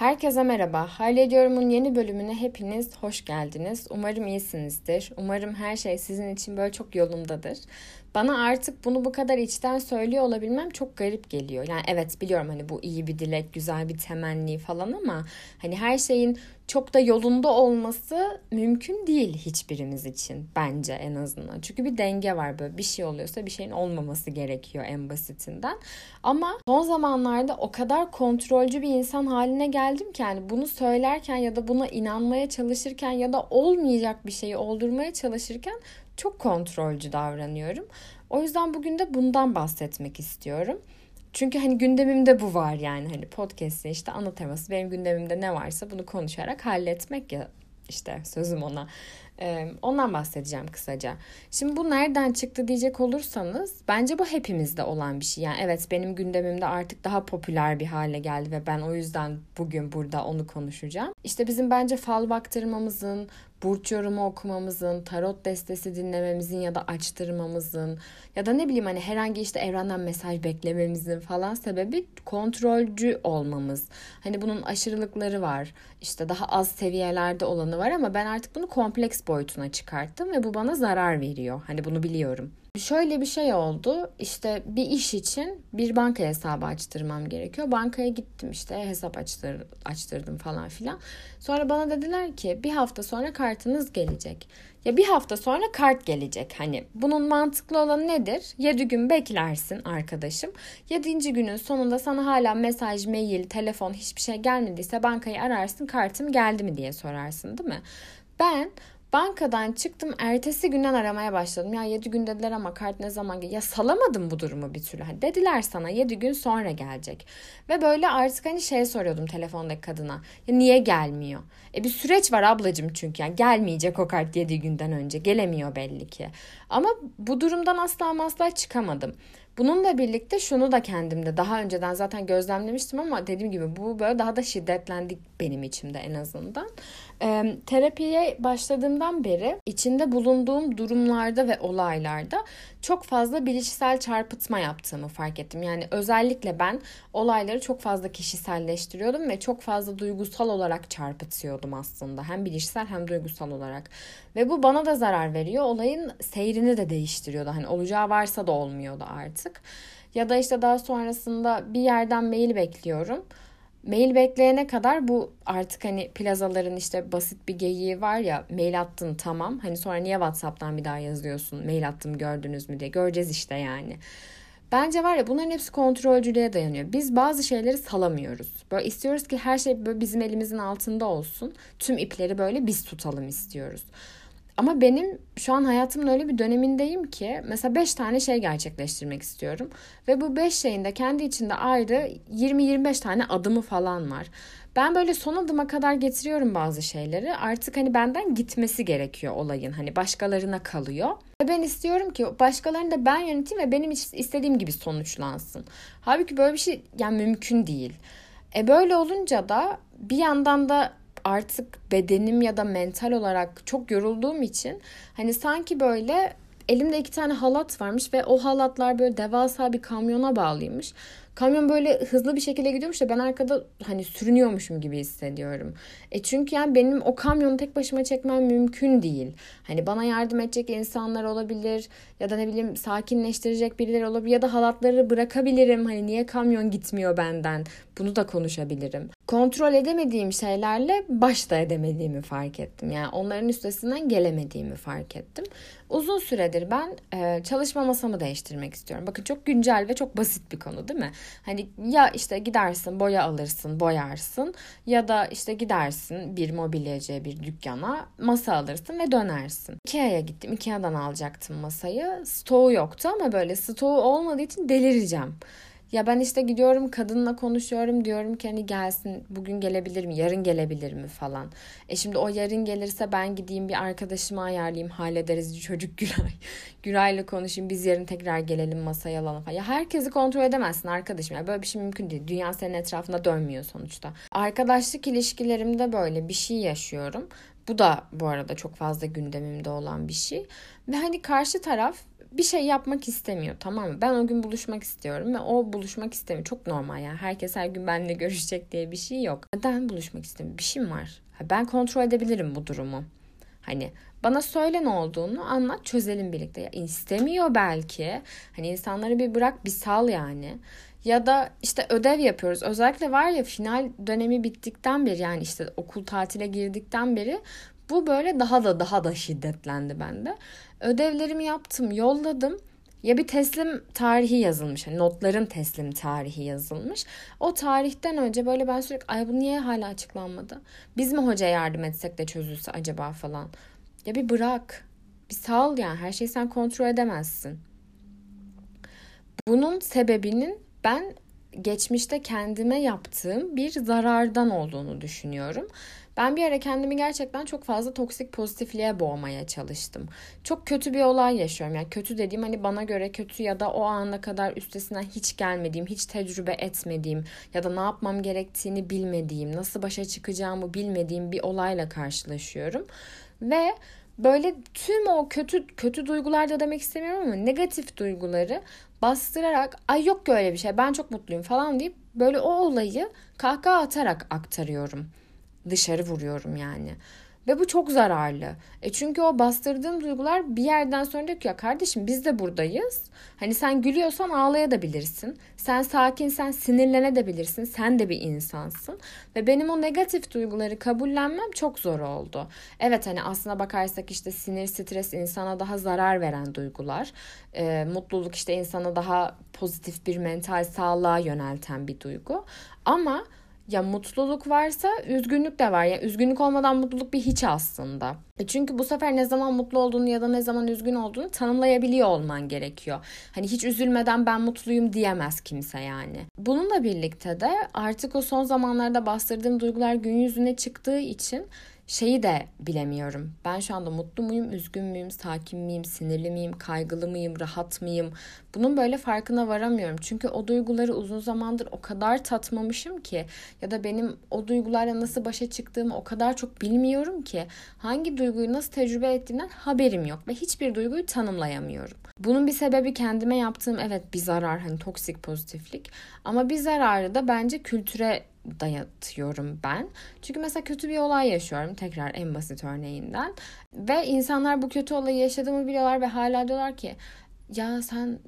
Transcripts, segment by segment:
Herkese merhaba. Hallediyorum'un yeni bölümüne hepiniz hoş geldiniz. Umarım iyisinizdir. Umarım her şey sizin için böyle çok yolundadır. Bana artık bunu bu kadar içten söylüyor olabilmem çok garip geliyor. Yani evet biliyorum hani bu iyi bir dilek, güzel bir temenni falan ama hani her şeyin çok da yolunda olması mümkün değil hiçbirimiz için bence en azından. Çünkü bir denge var böyle bir şey oluyorsa bir şeyin olmaması gerekiyor en basitinden. Ama son zamanlarda o kadar kontrolcü bir insan haline geldim ki yani bunu söylerken ya da buna inanmaya çalışırken ya da olmayacak bir şeyi oldurmaya çalışırken çok kontrolcü davranıyorum. O yüzden bugün de bundan bahsetmek istiyorum. Çünkü hani gündemimde bu var yani hani podcast'te işte ana teması benim gündemimde ne varsa bunu konuşarak halletmek ya işte sözüm ona. Ee, ondan bahsedeceğim kısaca. Şimdi bu nereden çıktı diyecek olursanız bence bu hepimizde olan bir şey. Yani evet benim gündemimde artık daha popüler bir hale geldi ve ben o yüzden bugün burada onu konuşacağım. İşte bizim bence fal baktırmamızın, burç yorumu okumamızın, tarot destesi dinlememizin ya da açtırmamızın ya da ne bileyim hani herhangi işte evrenden mesaj beklememizin falan sebebi kontrolcü olmamız. Hani bunun aşırılıkları var. İşte daha az seviyelerde olanı var ama ben artık bunu kompleks boyutuna çıkarttım ve bu bana zarar veriyor. Hani bunu biliyorum. Şöyle bir şey oldu. İşte bir iş için bir banka hesabı açtırmam gerekiyor. Bankaya gittim işte hesap açtır, açtırdım falan filan. Sonra bana dediler ki bir hafta sonra kartınız gelecek. Ya bir hafta sonra kart gelecek. Hani bunun mantıklı olanı nedir? 7 gün beklersin arkadaşım. 7. günün sonunda sana hala mesaj, mail, telefon hiçbir şey gelmediyse bankayı ararsın kartım geldi mi diye sorarsın değil mi? Ben Bankadan çıktım ertesi günden aramaya başladım. Ya 7 gün dediler ama kart ne zaman gel? Ya salamadım bu durumu bir türlü. Hani dediler sana 7 gün sonra gelecek. Ve böyle artık hani şey soruyordum telefondaki kadına. Ya niye gelmiyor? E bir süreç var ablacığım çünkü. Yani gelmeyecek o kart 7 günden önce. Gelemiyor belli ki. Ama bu durumdan asla asla çıkamadım. Bununla birlikte şunu da kendimde daha önceden zaten gözlemlemiştim ama dediğim gibi bu böyle daha da şiddetlendi benim içimde en azından. E, terapiye başladığımdan beri içinde bulunduğum durumlarda ve olaylarda çok fazla bilişsel çarpıtma yaptığımı fark ettim. Yani özellikle ben olayları çok fazla kişiselleştiriyordum ve çok fazla duygusal olarak çarpıtıyordum aslında. Hem bilişsel hem duygusal olarak. Ve bu bana da zarar veriyor. Olayın seyrini de değiştiriyordu. Hani olacağı varsa da olmuyordu artık. Ya da işte daha sonrasında bir yerden mail bekliyorum mail bekleyene kadar bu artık hani plazaların işte basit bir geyiği var ya mail attın tamam hani sonra niye Whatsapp'tan bir daha yazıyorsun mail attım gördünüz mü diye göreceğiz işte yani. Bence var ya bunların hepsi kontrolcülüğe dayanıyor. Biz bazı şeyleri salamıyoruz. Böyle istiyoruz ki her şey böyle bizim elimizin altında olsun. Tüm ipleri böyle biz tutalım istiyoruz. Ama benim şu an hayatımın öyle bir dönemindeyim ki mesela 5 tane şey gerçekleştirmek istiyorum. Ve bu 5 şeyin de kendi içinde ayrı 20-25 tane adımı falan var. Ben böyle son adıma kadar getiriyorum bazı şeyleri. Artık hani benden gitmesi gerekiyor olayın. Hani başkalarına kalıyor. Ve ben istiyorum ki başkalarını da ben yöneteyim ve benim istediğim gibi sonuçlansın. Halbuki böyle bir şey yani mümkün değil. E böyle olunca da bir yandan da artık bedenim ya da mental olarak çok yorulduğum için hani sanki böyle elimde iki tane halat varmış ve o halatlar böyle devasa bir kamyona bağlıymış. Kamyon böyle hızlı bir şekilde gidiyormuş da ben arkada hani sürünüyormuşum gibi hissediyorum. E çünkü yani benim o kamyonu tek başıma çekmem mümkün değil. Hani bana yardım edecek insanlar olabilir ya da ne bileyim sakinleştirecek birileri olabilir ya da halatları bırakabilirim. Hani niye kamyon gitmiyor benden? Bunu da konuşabilirim. Kontrol edemediğim şeylerle başta edemediğimi fark ettim. Yani onların üstesinden gelemediğimi fark ettim. Uzun süredir ben e, çalışma masamı değiştirmek istiyorum. Bakın çok güncel ve çok basit bir konu değil mi? Hani ya işte gidersin boya alırsın boyarsın ya da işte gidersin bir mobilyacıya bir dükkana masa alırsın ve dönersin. Ikea'ya gittim. Ikea'dan alacaktım masayı. Stoğu yoktu ama böyle stoğu olmadığı için delireceğim. Ya ben işte gidiyorum kadınla konuşuyorum diyorum ki hani gelsin bugün gelebilir mi yarın gelebilir mi falan. E şimdi o yarın gelirse ben gideyim bir arkadaşımı ayarlayayım hallederiz çocuk Güray. Güray'la konuşayım biz yarın tekrar gelelim masaya alalım falan. Ya herkesi kontrol edemezsin arkadaşım ya böyle bir şey mümkün değil. Dünya senin etrafında dönmüyor sonuçta. Arkadaşlık ilişkilerimde böyle bir şey yaşıyorum. Bu da bu arada çok fazla gündemimde olan bir şey. Ve hani karşı taraf bir şey yapmak istemiyor tamam mı? Ben o gün buluşmak istiyorum ve o buluşmak istemiyor. Çok normal yani. Herkes her gün benimle görüşecek diye bir şey yok. Neden buluşmak istemiyor? Bir şeyim var. Ben kontrol edebilirim bu durumu. Hani bana söyle ne olduğunu anlat çözelim birlikte. Ya istemiyor belki. Hani insanları bir bırak bir sal yani. Ya da işte ödev yapıyoruz. Özellikle var ya final dönemi bittikten beri yani işte okul tatile girdikten beri bu böyle daha da daha da şiddetlendi bende. Ödevlerimi yaptım, yolladım. Ya bir teslim tarihi yazılmış. Yani notların teslim tarihi yazılmış. O tarihten önce böyle ben sürekli ay bu niye hala açıklanmadı? Biz mi hocaya yardım etsek de çözülse acaba falan. Ya bir bırak. Bir sal yani her şeyi sen kontrol edemezsin. Bunun sebebinin ben geçmişte kendime yaptığım bir zarardan olduğunu düşünüyorum. Ben bir ara kendimi gerçekten çok fazla toksik pozitifliğe boğmaya çalıştım. Çok kötü bir olay yaşıyorum. Yani kötü dediğim hani bana göre kötü ya da o ana kadar üstesinden hiç gelmediğim, hiç tecrübe etmediğim ya da ne yapmam gerektiğini bilmediğim, nasıl başa çıkacağımı bilmediğim bir olayla karşılaşıyorum. Ve böyle tüm o kötü kötü duygular da demek istemiyorum ama negatif duyguları bastırarak ay yok ki öyle bir şey ben çok mutluyum falan deyip böyle o olayı kahkaha atarak aktarıyorum. Dışarı vuruyorum yani. Ve bu çok zararlı. E çünkü o bastırdığım duygular bir yerden sonra diyor ki ya kardeşim biz de buradayız. Hani sen gülüyorsan ağlayabilirsin. Sen sakinsen sinirlenebilirsin. Sen de bir insansın. Ve benim o negatif duyguları kabullenmem çok zor oldu. Evet hani aslına bakarsak işte sinir, stres insana daha zarar veren duygular. E, mutluluk işte insana daha pozitif bir mental sağlığa yönelten bir duygu. Ama ya mutluluk varsa üzgünlük de var. Yani üzgünlük olmadan mutluluk bir hiç aslında. E çünkü bu sefer ne zaman mutlu olduğunu ya da ne zaman üzgün olduğunu tanımlayabiliyor olman gerekiyor. Hani hiç üzülmeden ben mutluyum diyemez kimse yani. Bununla birlikte de artık o son zamanlarda bastırdığım duygular gün yüzüne çıktığı için şeyi de bilemiyorum. Ben şu anda mutlu muyum, üzgün müyüm, sakin miyim, sinirli miyim, kaygılı mıyım, rahat mıyım? Bunun böyle farkına varamıyorum. Çünkü o duyguları uzun zamandır o kadar tatmamışım ki ya da benim o duygularla nasıl başa çıktığımı o kadar çok bilmiyorum ki hangi duyguyu nasıl tecrübe ettiğimden haberim yok ve hiçbir duyguyu tanımlayamıyorum. Bunun bir sebebi kendime yaptığım evet bir zarar hani toksik pozitiflik ama bir zararı da bence kültüre dayatıyorum ben. Çünkü mesela kötü bir olay yaşıyorum tekrar en basit örneğinden ve insanlar bu kötü olayı yaşadığımı biliyorlar ve hala diyorlar ki ya sen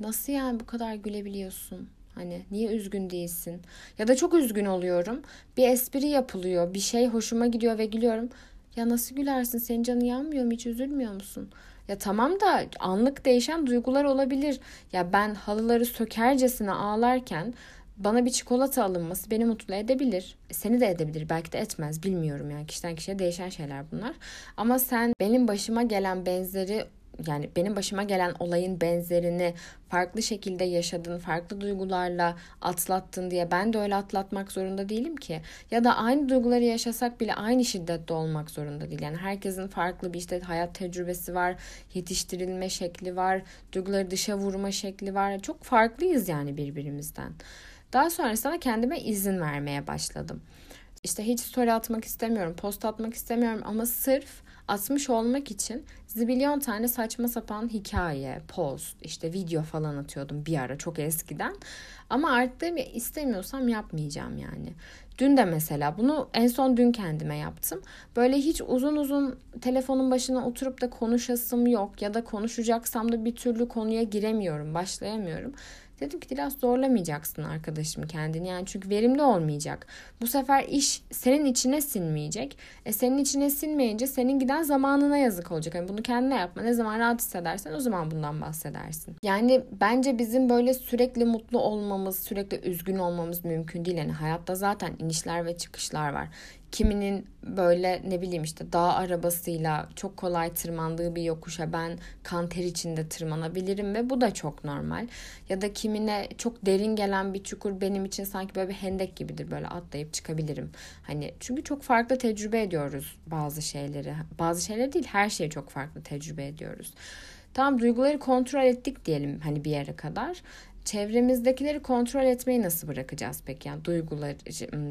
nasıl yani bu kadar gülebiliyorsun? Hani niye üzgün değilsin? Ya da çok üzgün oluyorum. Bir espri yapılıyor. Bir şey hoşuma gidiyor ve gülüyorum. Ya nasıl gülersin? Senin canın yanmıyor mu? Hiç üzülmüyor musun? Ya tamam da anlık değişen duygular olabilir. Ya ben halıları sökercesine ağlarken bana bir çikolata alınması beni mutlu edebilir. Seni de edebilir. Belki de etmez. Bilmiyorum yani. Kişiden kişiye değişen şeyler bunlar. Ama sen benim başıma gelen benzeri yani benim başıma gelen olayın benzerini farklı şekilde yaşadın, farklı duygularla atlattın diye ben de öyle atlatmak zorunda değilim ki. Ya da aynı duyguları yaşasak bile aynı şiddette olmak zorunda değil. Yani herkesin farklı bir işte hayat tecrübesi var, yetiştirilme şekli var, duyguları dışa vurma şekli var. Çok farklıyız yani birbirimizden. Daha sonrasında kendime izin vermeye başladım. İşte hiç story atmak istemiyorum, post atmak istemiyorum ama sırf atmış olmak için zibilyon tane saçma sapan hikaye, post, işte video falan atıyordum bir ara çok eskiden. Ama artık istemiyorsam yapmayacağım yani. Dün de mesela bunu en son dün kendime yaptım. Böyle hiç uzun uzun telefonun başına oturup da konuşasım yok ya da konuşacaksam da bir türlü konuya giremiyorum, başlayamıyorum. Dedim ki biraz zorlamayacaksın arkadaşım kendini. Yani çünkü verimli olmayacak. Bu sefer iş senin içine sinmeyecek. E senin içine sinmeyince senin giden zamanına yazık olacak. Yani bunu kendine yapma. Ne zaman rahat hissedersen o zaman bundan bahsedersin. Yani bence bizim böyle sürekli mutlu olmamız, sürekli üzgün olmamız mümkün değil. Yani hayatta zaten inişler ve çıkışlar var. Kiminin böyle ne bileyim işte dağ arabasıyla çok kolay tırmandığı bir yokuşa ben kan ter içinde tırmanabilirim ve bu da çok normal. Ya da kimine çok derin gelen bir çukur benim için sanki böyle bir hendek gibidir böyle atlayıp çıkabilirim. Hani çünkü çok farklı tecrübe ediyoruz bazı şeyleri. Bazı şeyler değil her şeyi çok farklı tecrübe ediyoruz. Tamam duyguları kontrol ettik diyelim hani bir yere kadar. Çevremizdekileri kontrol etmeyi nasıl bırakacağız peki? Yani duygular,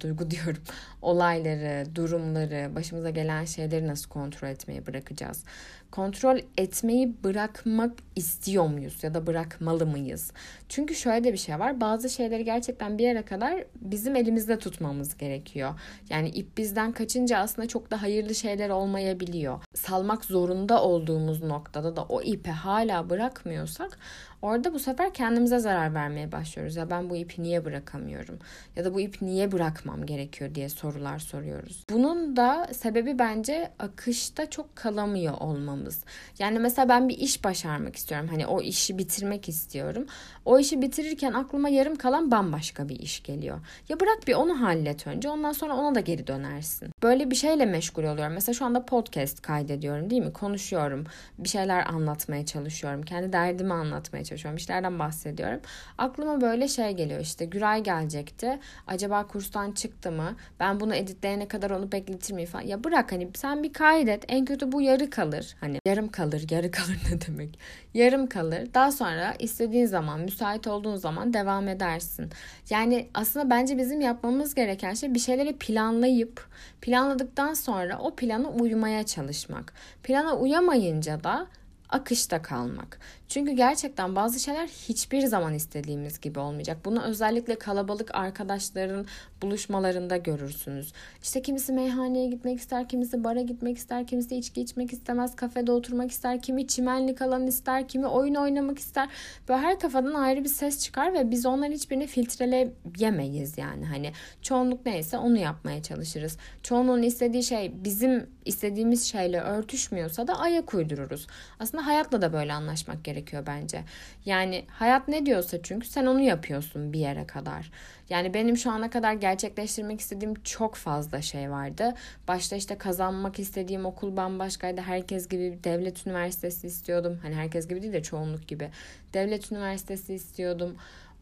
duygu diyorum, olayları, durumları, başımıza gelen şeyleri nasıl kontrol etmeyi bırakacağız? Kontrol etmeyi bırakmak istiyor muyuz ya da bırakmalı mıyız? Çünkü şöyle de bir şey var. Bazı şeyleri gerçekten bir yere kadar bizim elimizde tutmamız gerekiyor. Yani ip bizden kaçınca aslında çok da hayırlı şeyler olmayabiliyor. Salmak zorunda olduğumuz noktada da o ipi hala bırakmıyorsak Orada bu sefer kendimize zarar vermeye başlıyoruz. Ya ben bu ipi niye bırakamıyorum? Ya da bu ipi niye bırakmam gerekiyor diye sorular soruyoruz. Bunun da sebebi bence akışta çok kalamıyor olmamız. Yani mesela ben bir iş başarmak istiyorum. Hani o işi bitirmek istiyorum. O işi bitirirken aklıma yarım kalan bambaşka bir iş geliyor. Ya bırak bir onu hallet önce. Ondan sonra ona da geri dönersin. Böyle bir şeyle meşgul oluyorum. Mesela şu anda podcast kaydediyorum değil mi? Konuşuyorum. Bir şeyler anlatmaya çalışıyorum. Kendi derdimi anlatmaya çalışıyorum. İşlerden bahsediyorum. Aklıma böyle şey geliyor işte Güray gelecekti. Acaba kurstan çıktı mı? Ben bunu editleyene kadar onu bekletir miyim falan. Ya bırak hani sen bir kaydet. En kötü bu yarı kalır. Hani yarım kalır. Yarı kalır ne demek? Yarım kalır. Daha sonra istediğin zaman, müsait olduğun zaman devam edersin. Yani aslında bence bizim yapmamız gereken şey bir şeyleri planlayıp planladıktan sonra o plana uymaya çalışmak. Plana uyamayınca da akışta kalmak. Çünkü gerçekten bazı şeyler hiçbir zaman istediğimiz gibi olmayacak. Bunu özellikle kalabalık arkadaşların buluşmalarında görürsünüz. İşte kimisi meyhaneye gitmek ister, kimisi bara gitmek ister, kimisi içki içmek istemez, kafede oturmak ister, kimi çimenlik alan ister, kimi oyun oynamak ister. Böyle her kafadan ayrı bir ses çıkar ve biz onların hiçbirini filtreleyemeyiz yani. Hani çoğunluk neyse onu yapmaya çalışırız. Çoğunluğun istediği şey bizim istediğimiz şeyle örtüşmüyorsa da ayak uydururuz. Aslında hayatla da böyle anlaşmak gerekiyor bence. Yani hayat ne diyorsa çünkü sen onu yapıyorsun bir yere kadar. Yani benim şu ana kadar gerçekleştirmek istediğim çok fazla şey vardı. Başta işte kazanmak istediğim okul bambaşkaydı. Herkes gibi bir devlet üniversitesi istiyordum. Hani herkes gibi değil de çoğunluk gibi. Devlet üniversitesi istiyordum.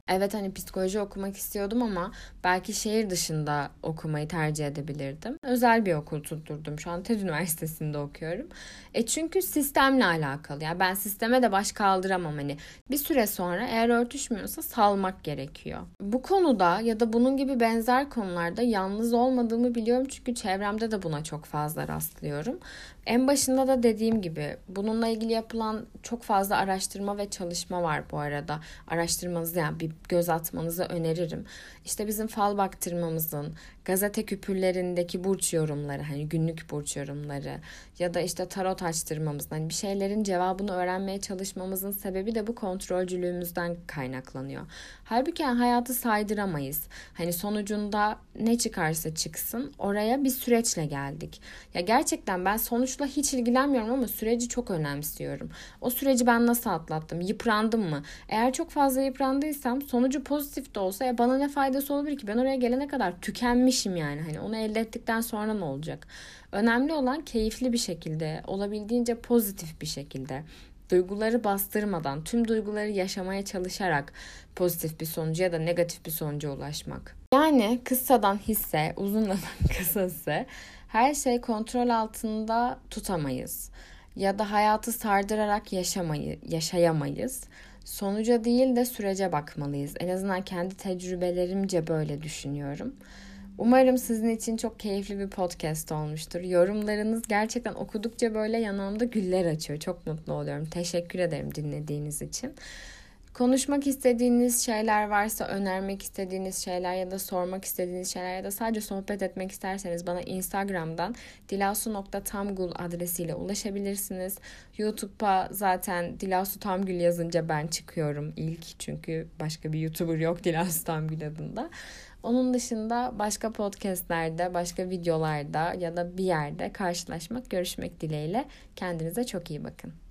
Evet hani psikoloji okumak istiyordum ama belki şehir dışında okumayı tercih edebilirdim. Özel bir okul tutturdum. Şu an TED Üniversitesi'nde okuyorum. E çünkü sistemle alakalı. Yani ben sisteme de baş kaldıramam hani. Bir süre sonra eğer örtüşmüyorsa salmak gerekiyor. Bu konuda ya da bunun gibi benzer konularda yalnız olmadığımı biliyorum çünkü çevremde de buna çok fazla rastlıyorum. En başında da dediğim gibi bununla ilgili yapılan çok fazla araştırma ve çalışma var bu arada. Araştırmanızı yani bir göz atmanızı öneririm. İşte bizim fal baktırmamızın, gazete küpürlerindeki burç yorumları, hani günlük burç yorumları ya da işte tarot açtırmamızın, hani bir şeylerin cevabını öğrenmeye çalışmamızın sebebi de bu kontrolcülüğümüzden kaynaklanıyor. Halbuki hayatı saydıramayız. Hani sonucunda ne çıkarsa çıksın oraya bir süreçle geldik. Ya gerçekten ben sonuçla hiç ilgilenmiyorum ama süreci çok önemsiyorum. O süreci ben nasıl atlattım? Yıprandım mı? Eğer çok fazla yıprandıysam sonucu pozitif de olsa ya bana ne faydası olabilir ki? Ben oraya gelene kadar tükenmişim yani. Hani onu elde ettikten sonra ne olacak? Önemli olan keyifli bir şekilde, olabildiğince pozitif bir şekilde duyguları bastırmadan, tüm duyguları yaşamaya çalışarak pozitif bir sonuca ya da negatif bir sonuca ulaşmak. Yani kıssadan hisse, uzundan kısası her şey kontrol altında tutamayız. Ya da hayatı sardırarak yaşamayı, yaşayamayız. Sonuca değil de sürece bakmalıyız. En azından kendi tecrübelerimce böyle düşünüyorum. Umarım sizin için çok keyifli bir podcast olmuştur. Yorumlarınız gerçekten okudukça böyle yanağımda güller açıyor. Çok mutlu oluyorum. Teşekkür ederim dinlediğiniz için. Konuşmak istediğiniz şeyler varsa, önermek istediğiniz şeyler ya da sormak istediğiniz şeyler ya da sadece sohbet etmek isterseniz bana Instagram'dan dilasu.tamgul adresiyle ulaşabilirsiniz. YouTube'a zaten Dilasu Tamgül yazınca ben çıkıyorum ilk çünkü başka bir YouTuber yok Dilasu Tamgül adında. Onun dışında başka podcastlerde, başka videolarda ya da bir yerde karşılaşmak, görüşmek dileğiyle. Kendinize çok iyi bakın.